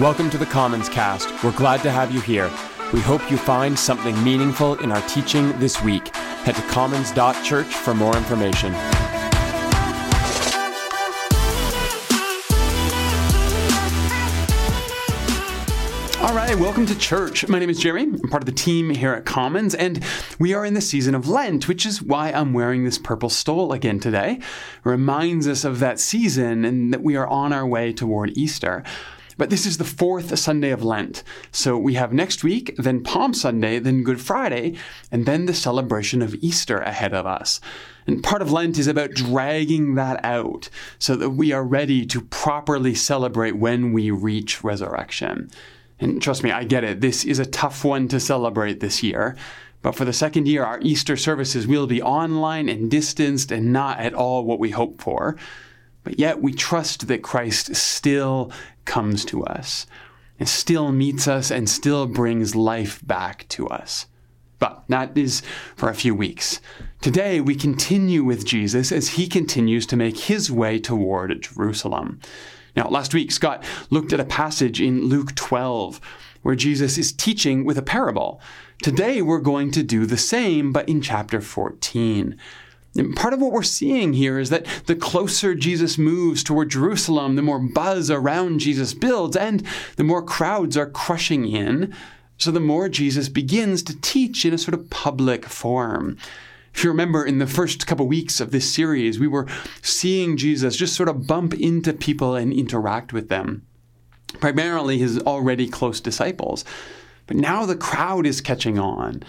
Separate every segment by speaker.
Speaker 1: Welcome to the Commons Cast. We're glad to have you here. We hope you find something meaningful in our teaching this week. Head to commons.church for more information. All right, welcome to church. My name is Jeremy. I'm part of the team here at Commons, and we are in the season of Lent, which is why I'm wearing this purple stole again today. It reminds us of that season and that we are on our way toward Easter. But this is the fourth Sunday of Lent. So we have next week, then Palm Sunday, then Good Friday, and then the celebration of Easter ahead of us. And part of Lent is about dragging that out so that we are ready to properly celebrate when we reach resurrection. And trust me, I get it. This is a tough one to celebrate this year. But for the second year, our Easter services will be online and distanced and not at all what we hoped for. But yet we trust that Christ still comes to us and still meets us and still brings life back to us. But that is for a few weeks. Today, we continue with Jesus as he continues to make his way toward Jerusalem. Now, last week, Scott looked at a passage in Luke 12 where Jesus is teaching with a parable. Today, we're going to do the same, but in chapter 14. And part of what we're seeing here is that the closer Jesus moves toward Jerusalem, the more buzz around Jesus builds, and the more crowds are crushing in. So the more Jesus begins to teach in a sort of public form. If you remember, in the first couple weeks of this series, we were seeing Jesus just sort of bump into people and interact with them, primarily his already close disciples. But now the crowd is catching on.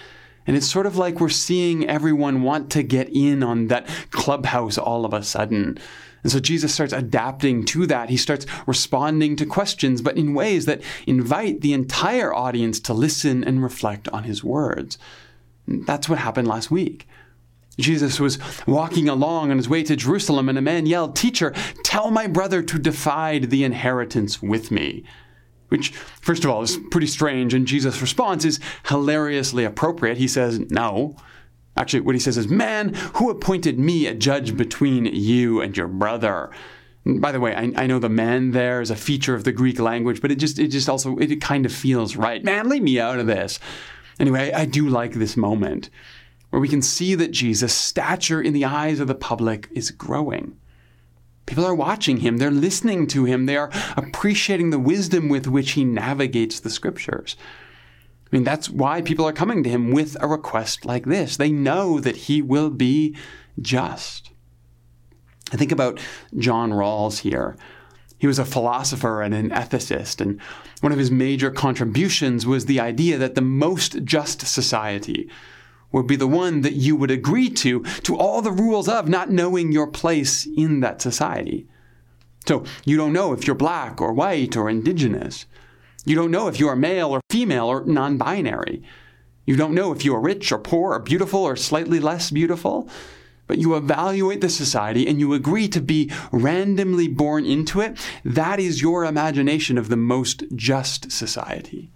Speaker 1: And it's sort of like we're seeing everyone want to get in on that clubhouse all of a sudden. And so Jesus starts adapting to that. He starts responding to questions, but in ways that invite the entire audience to listen and reflect on his words. That's what happened last week. Jesus was walking along on his way to Jerusalem, and a man yelled, Teacher, tell my brother to divide the inheritance with me which, first of all, is pretty strange. And Jesus' response is hilariously appropriate. He says, No. Actually, what he says is, Man, who appointed me a judge between you and your brother? By the way, I, I, know the man there is a feature of the Greek language, but it just it just also it kind of feels right. Man, leave me out of this. Anyway, I do like this moment where we can see that Jesus' stature in the eyes of the public is growing. People are watching him, they're listening to him, they are appreciating the wisdom with which he navigates the scriptures. I mean, that's why people are coming to him with a request like this. They know that he will be just. I think about John Rawls here. He was a philosopher and an ethicist, and one of his major contributions was the idea that the most just society would be the one that you would agree to, to all the rules of not knowing your place in that society. So you don't know if you're black or white or indigenous. You don't know if you are male or female or non binary. You don't know if you are rich or poor or beautiful or slightly less beautiful. But you evaluate the society and you agree to be randomly born into it. That is your imagination of the most just society.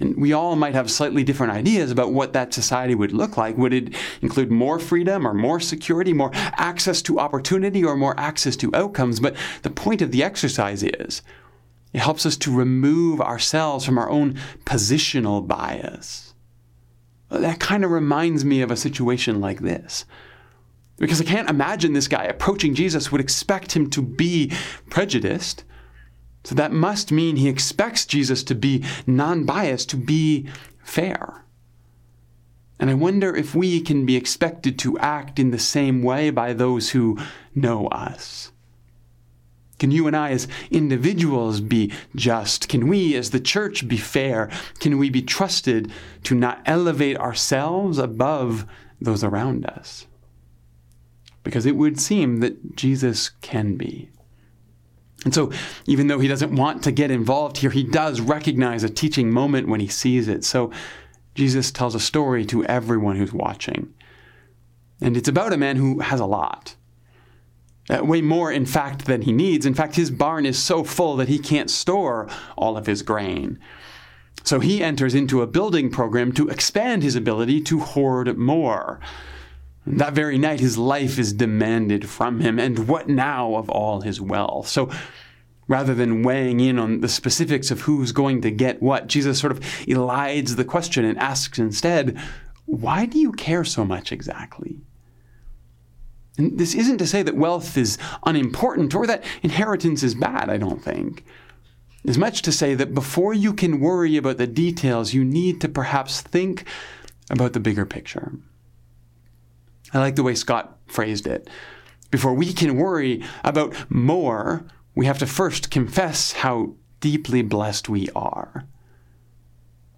Speaker 1: And we all might have slightly different ideas about what that society would look like. Would it include more freedom or more security, more access to opportunity or more access to outcomes? But the point of the exercise is it helps us to remove ourselves from our own positional bias. That kind of reminds me of a situation like this. Because I can't imagine this guy approaching Jesus would expect him to be prejudiced so that must mean he expects Jesus to be non biased, to be fair. And I wonder if we can be expected to act in the same way by those who know us. Can you and I, as individuals, be just? Can we, as the church, be fair? Can we be trusted to not elevate ourselves above those around us? Because it would seem that Jesus can be. And so, even though he doesn't want to get involved here, he does recognize a teaching moment when he sees it. So, Jesus tells a story to everyone who's watching. And it's about a man who has a lot. Uh, way more, in fact, than he needs. In fact, his barn is so full that he can't store all of his grain. So he enters into a building program to expand his ability to hoard more. That very night, his life is demanded from him, and what now of all his wealth? So, Rather than weighing in on the specifics of who's going to get what, Jesus sort of elides the question and asks instead, Why do you care so much exactly? And this isn't to say that wealth is unimportant or that inheritance is bad, I don't think. As much to say that before you can worry about the details, you need to perhaps think about the bigger picture. I like the way Scott phrased it. Before we can worry about more, we have to first confess how deeply blessed we are.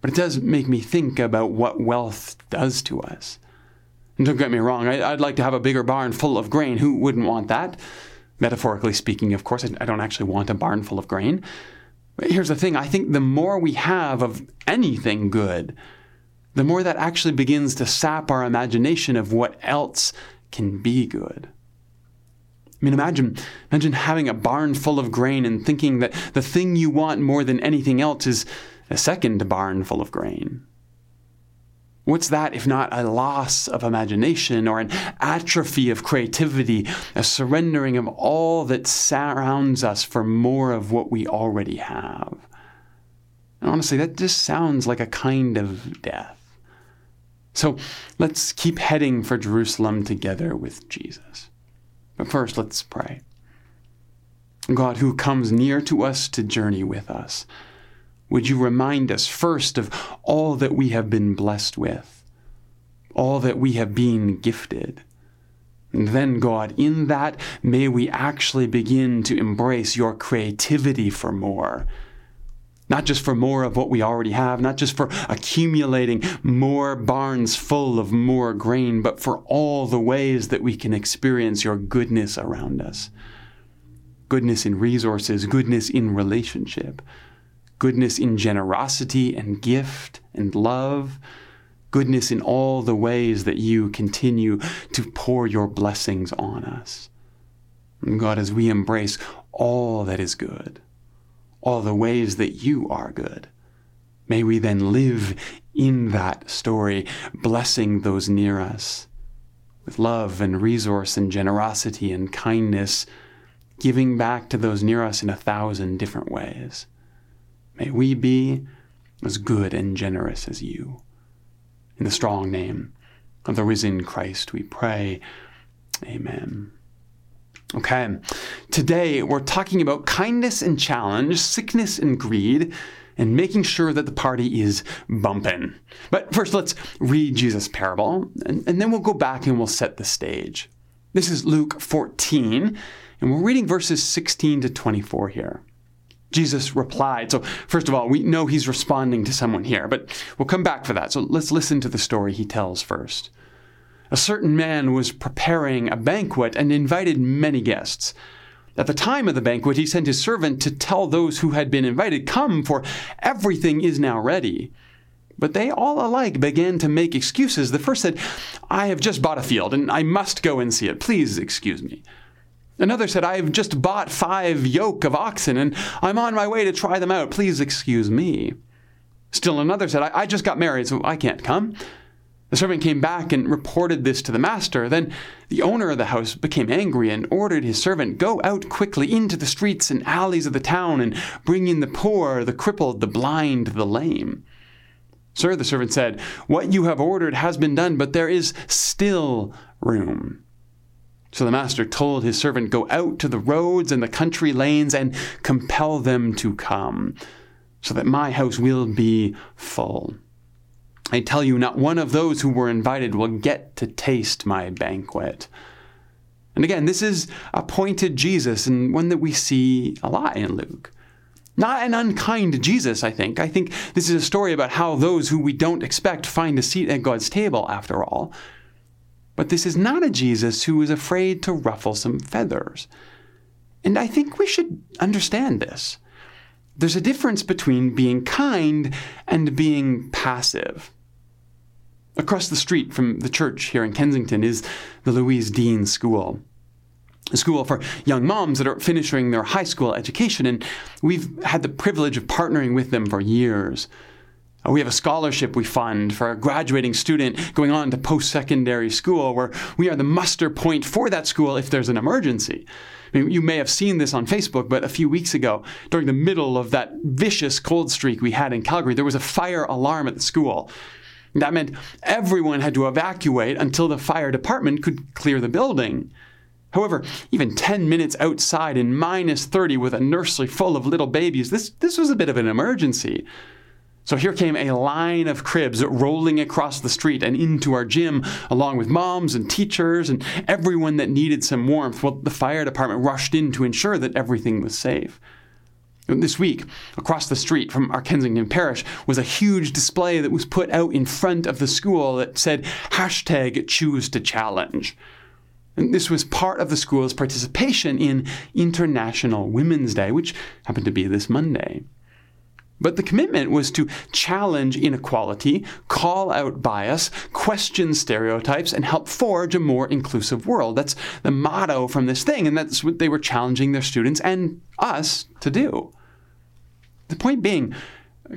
Speaker 1: But it does make me think about what wealth does to us. And don't get me wrong, I, would like to have a bigger barn full of grain. Who wouldn't want that? Metaphorically speaking, of course, I, I don't actually want a barn full of grain. But here's the thing I think the more we have of anything good, the more that actually begins to sap our imagination of what else can be good. I mean, imagine, imagine having a barn full of grain and thinking that the thing you want more than anything else is a second barn full of grain. What's that if not a loss of imagination or an atrophy of creativity, a surrendering of all that surrounds us for more of what we already have? And honestly, that just sounds like a kind of death. So let's keep heading for Jerusalem together with Jesus. But first, let's pray. God, who comes near to us to journey with us, would you remind us first of all that we have been blessed with, all that we have been gifted? And then, God, in that, may we actually begin to embrace your creativity for more. Not just for more of what we already have, not just for accumulating more barns full of more grain, but for all the ways that we can experience your goodness around us. Goodness in resources, goodness in relationship goodness in generosity and gift and love, goodness in all the ways that you continue to pour your blessings on us. God, as we embrace all that is good, all the ways that you are good, may we then live in that story, blessing those near us with love and resource and generosity and kindness, giving back to those near us in a thousand different ways. May we be as good and generous as you. In the strong name of the risen Christ, we pray. Amen. Okay, today we're talking about kindness and challenge, sickness and greed, and making sure that the party is bumping. But first, let's read Jesus' parable, and, and then we'll go back and we'll set the stage. This is Luke 14, and we're reading verses 16 to 24 here. Jesus replied. So, first of all, we know he's responding to someone here, but we'll come back for that. So, let's listen to the story he tells first. A certain man was preparing a banquet and invited many guests. At the time of the banquet, he sent his servant to tell those who had been invited, Come, for everything is now ready. But they all alike began to make excuses. The first said, I have just bought a field and I must go and see it. Please excuse me. Another said, I've just bought five yoke of oxen and I'm on my way to try them out. Please excuse me. Still another said, I, I just got married, so I can't come. The servant came back and reported this to the master. Then the owner of the house became angry and ordered his servant, Go out quickly into the streets and alleys of the town and bring in the poor, the crippled, the blind, the lame. Sir, the servant said, What you have ordered has been done, but there is still room. So the master told his servant, Go out to the roads and the country lanes and compel them to come, so that my house will be full. I tell you, not one of those who were invited will get to taste my banquet. And again, this is a pointed Jesus and one that we see a lot in Luke. Not an unkind Jesus, I think. I think this is a story about how those who we don't expect find a seat at God's table, after all. But this is not a Jesus who is afraid to ruffle some feathers. And I think we should understand this. There's a difference between being kind and being passive. Across the street from the church here in Kensington is the Louise Dean School, a school for young moms that are finishing their high school education, and we've had the privilege of partnering with them for years. Uh, we have a scholarship we fund for a graduating student going on to post secondary school, where we are the muster point for that school if there's an emergency. I mean, you may have seen this on Facebook, but a few weeks ago, during the middle of that vicious cold streak we had in Calgary, there was a fire alarm at the school. That meant everyone had to evacuate until the fire department could clear the building. However, even 10 minutes outside in minus 30 with a nursery full of little babies, this, this was a bit of an emergency. So here came a line of cribs rolling across the street and into our gym, along with moms and teachers and everyone that needed some warmth. Well, the fire department rushed in to ensure that everything was safe. This week, across the street from our Kensington parish, was a huge display that was put out in front of the school that said hashtag choose to challenge. And this was part of the school's participation in International Women's Day, which happened to be this Monday. But the commitment was to challenge inequality, call out bias, question stereotypes, and help forge a more inclusive world. That's the motto from this thing, and that's what they were challenging their students and us to do. The point being,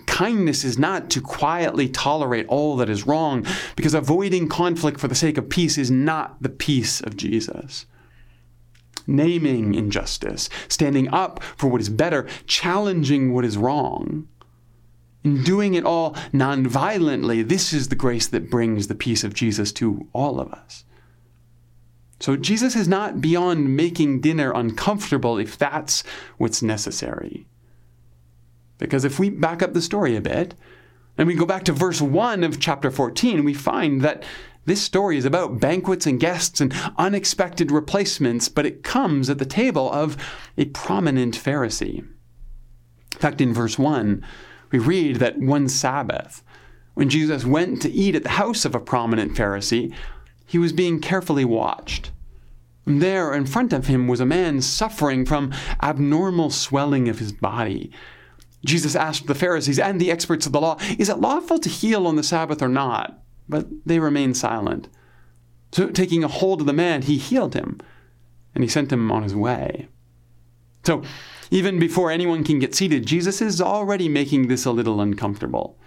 Speaker 1: kindness is not to quietly tolerate all that is wrong, because avoiding conflict for the sake of peace is not the peace of Jesus naming injustice, standing up for what is better, challenging what is wrong. In doing it all nonviolently, this is the grace that brings the peace of Jesus to all of us. So Jesus is not beyond making dinner uncomfortable if that's what's necessary. Because if we back up the story a bit, and we go back to verse 1 of chapter 14, we find that this story is about banquets and guests and unexpected replacements, but it comes at the table of a prominent Pharisee. In fact, in verse 1, we read that one Sabbath, when Jesus went to eat at the house of a prominent Pharisee, he was being carefully watched. There in front of him was a man suffering from abnormal swelling of his body. Jesus asked the Pharisees and the experts of the law, Is it lawful to heal on the Sabbath or not? but they remained silent. So, taking a hold of the man, he healed him, and he sent him on his way. So, even before anyone can get seated, Jesus is already making this a little uncomfortable.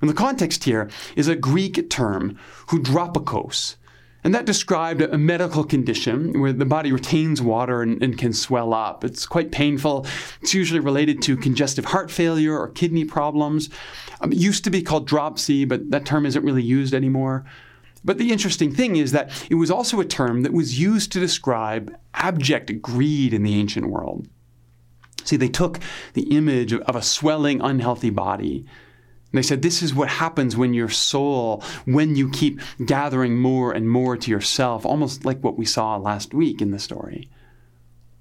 Speaker 1: And the context here is a Greek term, hydropikos, and that described a medical condition where the body retains water and, and, can swell up. It's quite painful. It's usually related to congestive heart failure or kidney problems. Um, it used to be called dropsy, but that term isn't really used anymore. But the interesting thing is that it was also a term that was used to describe abject greed in the ancient world. See, they took the image of, of a swelling, unhealthy body they said, This is what happens when your soul, when you keep gathering more and more to yourself, almost like what we saw last week in the story.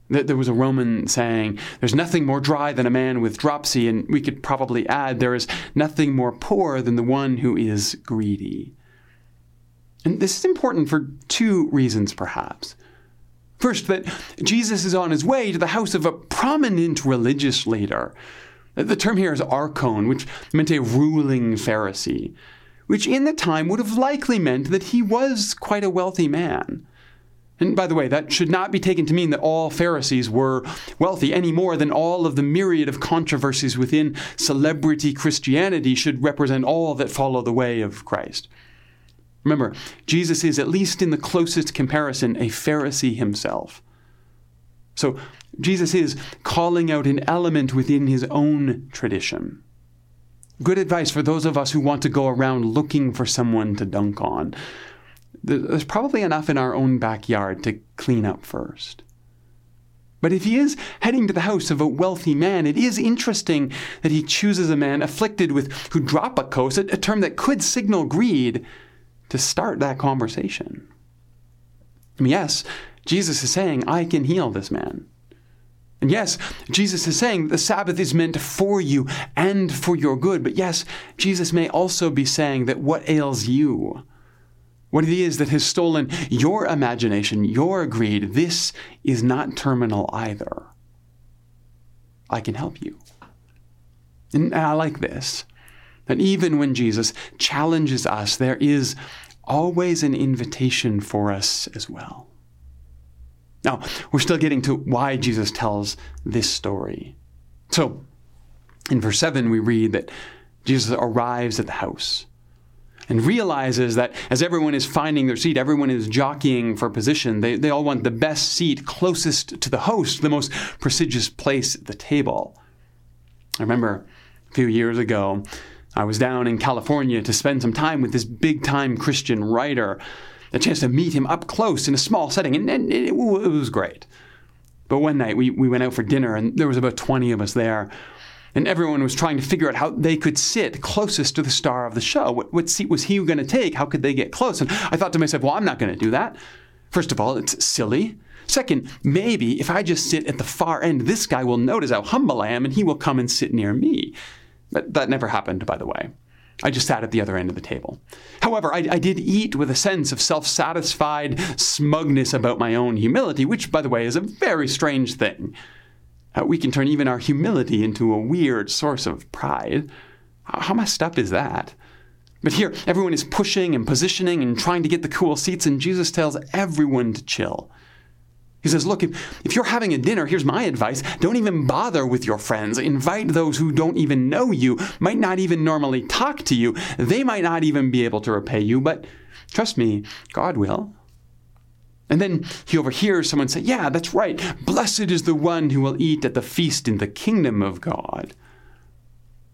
Speaker 1: There was a Roman saying, There's nothing more dry than a man with dropsy, and we could probably add, There is nothing more poor than the one who is greedy. And this is important for two reasons, perhaps. First, that Jesus is on his way to the house of a prominent religious leader the term here is archon, which meant a ruling Pharisee, which in the time would have likely meant that he was quite a wealthy man. And by the way, that should not be taken to mean that all Pharisees were wealthy any more than all of the myriad of controversies within celebrity Christianity should represent all that follow the way of Christ. Remember, Jesus is, at least in the closest comparison, a Pharisee himself. So Jesus is calling out an element within his own tradition. Good advice for those of us who want to go around looking for someone to dunk on. There's probably enough in our own backyard to clean up first. But if he is heading to the house of a wealthy man, it is interesting that he chooses a man afflicted with hydropikos, a a term that could signal greed, to start that conversation. Yes, Jesus is saying, I can heal this man. And yes, Jesus is saying the Sabbath is meant for you and for your good. But yes, Jesus may also be saying that what ails you, what it is that has stolen your imagination, your greed, this is not terminal either. I can help you. And I like this that even when Jesus challenges us, there is always an invitation for us as well. Now, we're still getting to why Jesus tells this story. So, in verse 7, we read that Jesus arrives at the house and realizes that as everyone is finding their seat, everyone is jockeying for position. They, they all want the best seat closest to the host, the most prestigious place at the table. I remember a few years ago, I was down in California to spend some time with this big time Christian writer, a chance to meet him up close in a small setting, and, and it, it was great. But one night we, we went out for dinner, and there was about 20 of us there and everyone was trying to figure out how they could sit closest to the star of the show. What, what seat was he going to take? How could they get close? And I thought to myself, well, I'm not going to do that. First of all, it's silly. Second, maybe if I just sit at the far end, this guy will notice how humble I am and he will come and sit near me. But that never happened, by the way. I just sat at the other end of the table. However, I, I did eat with a sense of self satisfied smugness about my own humility, which, by the way, is a very strange thing. Uh, we can turn even our humility into a weird source of pride. How messed up is that? But here, everyone is pushing and positioning and trying to get the cool seats, and Jesus tells everyone to chill. He says, Look, if, if you're having a dinner, here's my advice don't even bother with your friends. Invite those who don't even know you, might not even normally talk to you. They might not even be able to repay you, but trust me, God will. And then he overhears someone say, Yeah, that's right. Blessed is the one who will eat at the feast in the kingdom of God.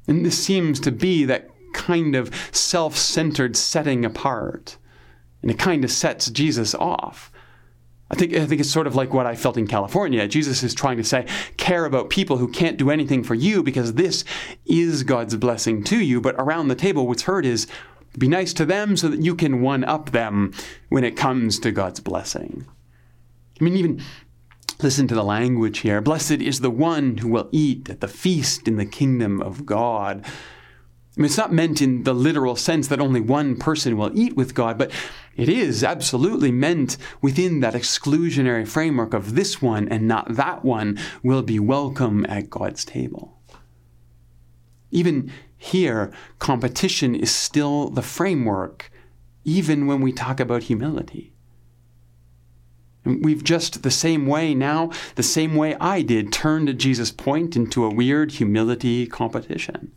Speaker 1: And this seems to be that kind of self centered setting apart. And it kind of sets Jesus off. I think, I think it's sort of like what I felt in California. Jesus is trying to say, care about people who can't do anything for you because this is God's blessing to you. But around the table, what's heard is, be nice to them so that you can one up them when it comes to God's blessing. I mean, even listen to the language here. Blessed is the one who will eat at the feast in the kingdom of God. I mean, it's not meant in the literal sense that only one person will eat with God, but it is absolutely meant within that exclusionary framework of this one and not that one will be welcome at God's table. Even here, competition is still the framework, even when we talk about humility. we've just the same way now, the same way I did, turned Jesus' point into a weird humility competition.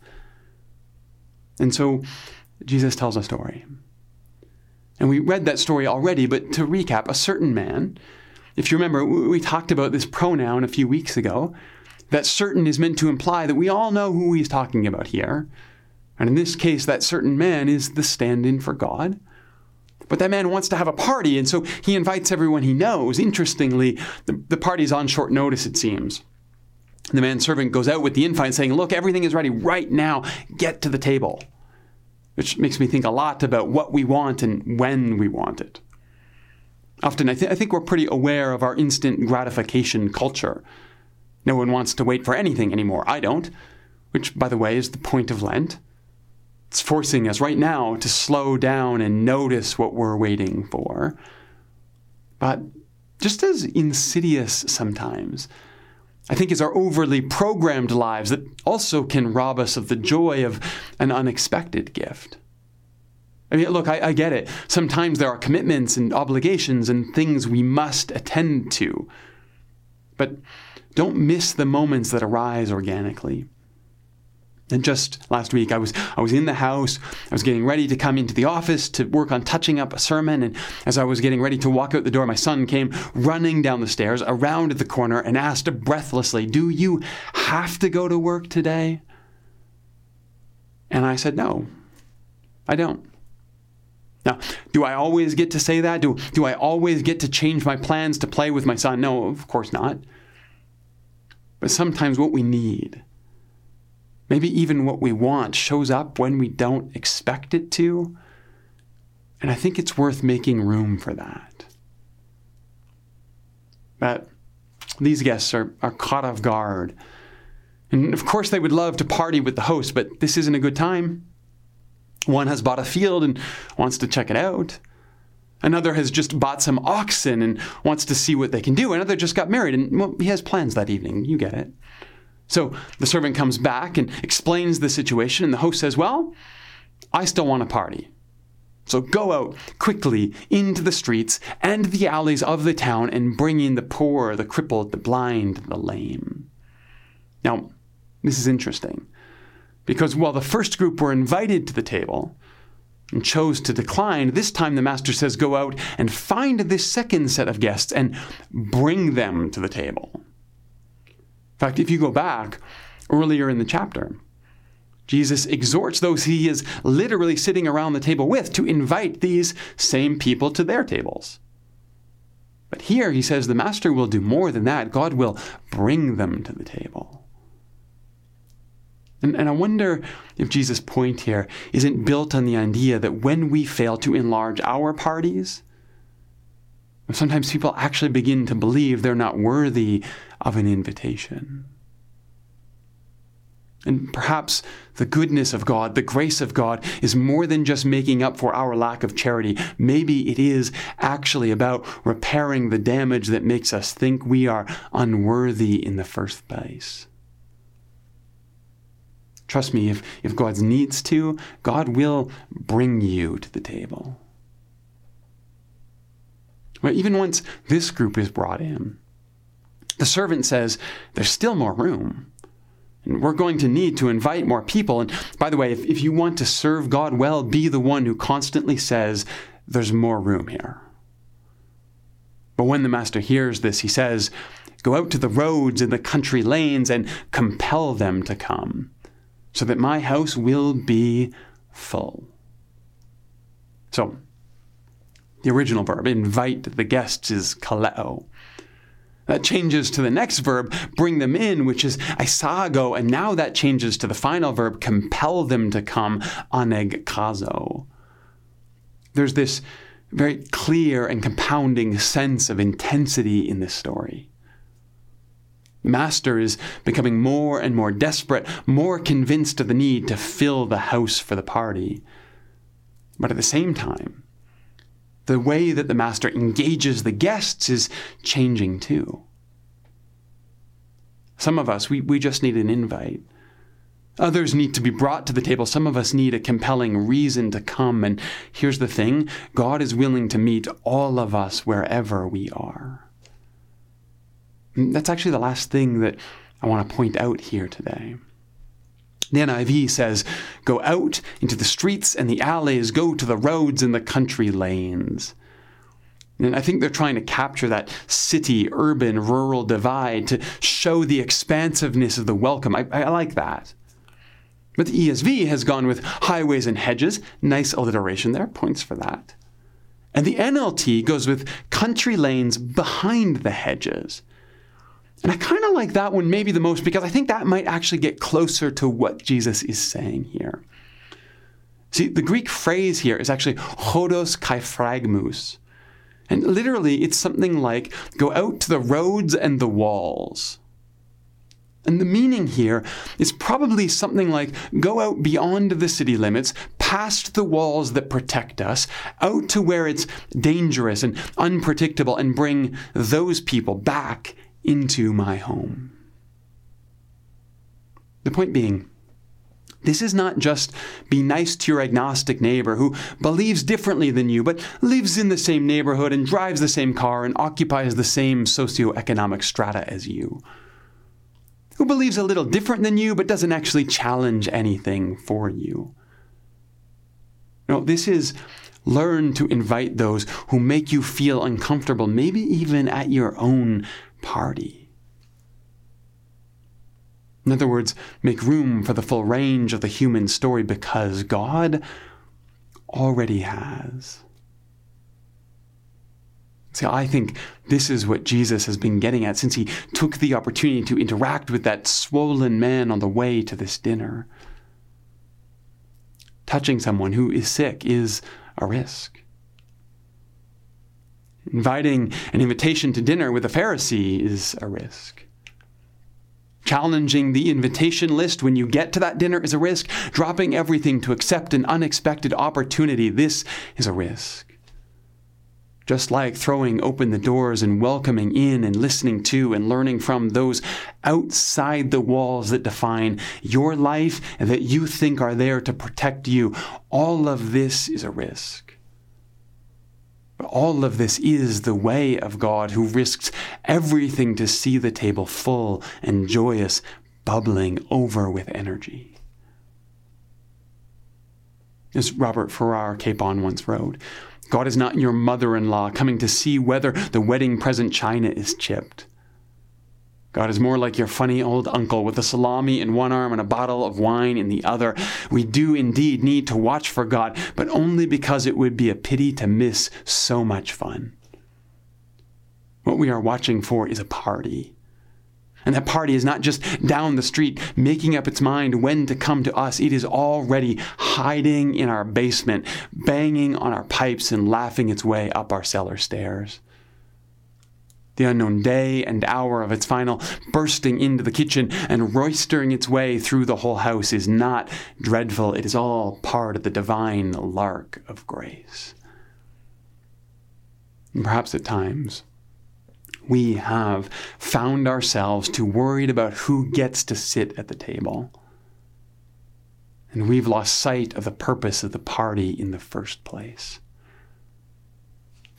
Speaker 1: And so Jesus tells a story. And we read that story already, but to recap, a certain man, if you remember, we talked about this pronoun a few weeks ago. That certain is meant to imply that we all know who he's talking about here. And in this case, that certain man is the stand in for God. But that man wants to have a party, and so he invites everyone he knows. Interestingly, the, the party's on short notice, it seems. The man servant goes out with the invite saying, Look, everything is ready right now. Get to the table. Which makes me think a lot about what we want and when we want it. Often, I, th- I think we're pretty aware of our instant gratification culture. No one wants to wait for anything anymore. I don't, which, by the way, is the point of Lent. It's forcing us right now to slow down and notice what we're waiting for. But just as insidious sometimes, I think, is our overly programmed lives that also can rob us of the joy of an unexpected gift. I mean, look, I, I, get it. Sometimes there are commitments and obligations and things we must attend to. But don't miss the moments that arise organically. And just last week, I was I was in the house. I was getting ready to come into the office to work on touching up a sermon. And as I was getting ready to walk out the door, my son came running down the stairs around the corner and asked breathlessly, "Do you have to go to work today?" And I said, "No, I don't." Now, do I always get to say that? Do, do I always get to change my plans to play with my son? No, of course not. But sometimes what we need maybe even what we want shows up when we don't expect it to. And I think it's worth making room for that. But these guests are, are caught off guard. And of course, they would love to party with the host, but this isn't a good time. One has bought a field and wants to check it out. Another has just bought some oxen and wants to see what they can do. Another just got married and well, he has plans that evening. You get it. So the servant comes back and explains the situation, and the host says, Well, I still want a party. So go out quickly into the streets and the alleys of the town and bring in the poor, the crippled, the blind, the lame. Now, this is interesting Because while the first group were invited to the table and chose to decline, this time the master says, Go out and find this second set of guests and bring them to the table. In fact, if you go back earlier in the chapter, Jesus exhorts those he is literally sitting around the table with to invite these same people to their tables. But here he says the master will do more than that. God will bring them to the table. And, and I wonder if Jesus' point here isn't built on the idea that when we fail to enlarge our parties, sometimes people actually begin to believe they're not worthy of an invitation. And perhaps the goodness of God, the grace of God, is more than just making up for our lack of charity. Maybe it is actually about repairing the damage that makes us think we are unworthy in the first place. Trust me, if, if God needs to, God will bring you to the table. But even once this group is brought in, the servant says, There's still more room. And we're going to need to invite more people. And by the way, if, if you want to serve God well, be the one who constantly says, There's more room here. But when the master hears this, he says, Go out to the roads and the country lanes and compel them to come so that my house will be full. So, the original verb, invite the guests, is kaleo. That changes to the next verb, bring them in, which is isago, and now that changes to the final verb, compel them to come, anegkazo. There's this very clear and compounding sense of intensity in this story. Master is becoming more and more desperate, more convinced of the need to fill the house for the party. But at the same time, the way that the master engages the guests is changing too. Some of us, we, we just need an invite. Others need to be brought to the table. Some of us need a compelling reason to come. And here's the thing God is willing to meet all of us wherever we are. That's actually the last thing that I want to point out here today. The NIV says, Go out into the streets and the alleys, go to the roads and the country lanes. And I think they're trying to capture that city, urban, rural divide to show the expansiveness of the welcome. I, I like that. But the ESV has gone with highways and hedges. Nice alliteration there, points for that. And the NLT goes with country lanes behind the hedges. And I kind of like that one maybe the most because I think that might actually get closer to what Jesus is saying here. See, the Greek phrase here is actually hodos kai phragmus. And literally, it's something like go out to the roads and the walls. And the meaning here is probably something like go out beyond the city limits, past the walls that protect us, out to where it's dangerous and unpredictable, and bring those people back into my home. The point being, this is not just be nice to your agnostic neighbor who believes differently than you, but lives in the same neighborhood and drives the same car and occupies the same socioeconomic strata as you. Who believes a little different than you, but doesn't actually challenge anything for you. No, this is learn to invite those who make you feel uncomfortable, maybe even at your own party. In other words, make room for the full range of the human story because God already has. See, I think this is what Jesus has been getting at since he took the opportunity to interact with that swollen man on the way to this dinner. Touching someone who is sick is a risk. Inviting an invitation to dinner with a Pharisee is a risk. Challenging the invitation list when you get to that dinner is a risk. Dropping everything to accept an unexpected opportunity, this is a risk. Just like throwing open the doors and welcoming in and listening to and learning from those outside the walls that define your life and that you think are there to protect you, all of this is a risk. All of this is the way of God who risks everything to see the table full and joyous, bubbling over with energy. As Robert Farrar Capon once wrote, God is not your mother in law coming to see whether the wedding present china is chipped. God is more like your funny old uncle with a salami in one arm and a bottle of wine in the other. We do indeed need to watch for God, but only because it would be a pity to miss so much fun. What we are watching for is a party. And that party is not just down the street making up its mind when to come to us. It is already hiding in our basement, banging on our pipes and laughing its way up our cellar stairs the unknown day and hour of its final bursting into the kitchen and roistering its way through the whole house is not dreadful. It is all part of the divine lark of grace. And perhaps at times, we have found ourselves too worried about who gets to sit at the table. And we've lost sight of the purpose of the party in the first place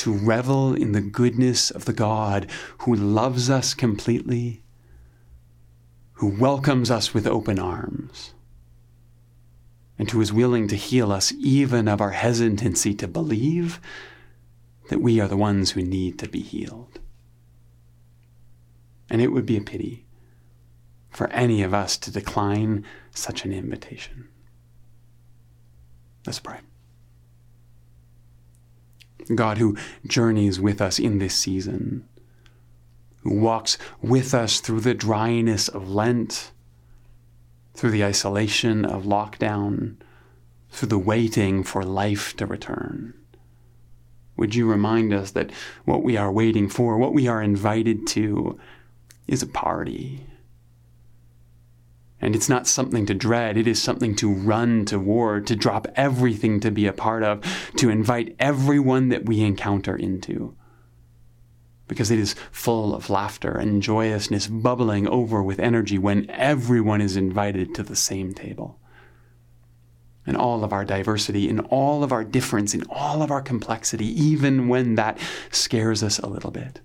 Speaker 1: to revel in the goodness of the God who loves us completely, who welcomes us with open arms, and who is willing to heal us even of our hesitancy to believe that we are the ones who need to be healed. And it would be a pity for any of us to decline such an invitation. Let's pray. God who journeys with us in this season, who walks with us through the dryness of Lent, through the isolation of lockdown, through the waiting for life to return. Would you remind us that what we are waiting for, what we are invited to, is a party? And it's not something to dread, it is something to run toward, to drop everything to be a part of, to invite everyone that we encounter into. Because it is full of laughter and joyousness, bubbling over with energy when everyone is invited to the same table. In all of our diversity, in all of our difference, in all of our complexity, even when that scares us a little bit.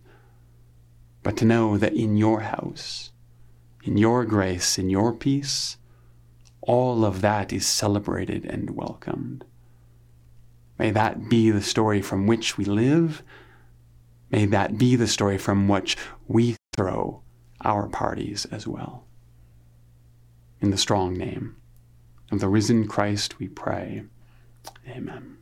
Speaker 1: But to know that in your house, in your grace, in your peace, all of that is celebrated and welcomed. May that be the story from which we live. May that be the story from which we throw our parties as well. In the strong name of the risen Christ, we pray. Amen.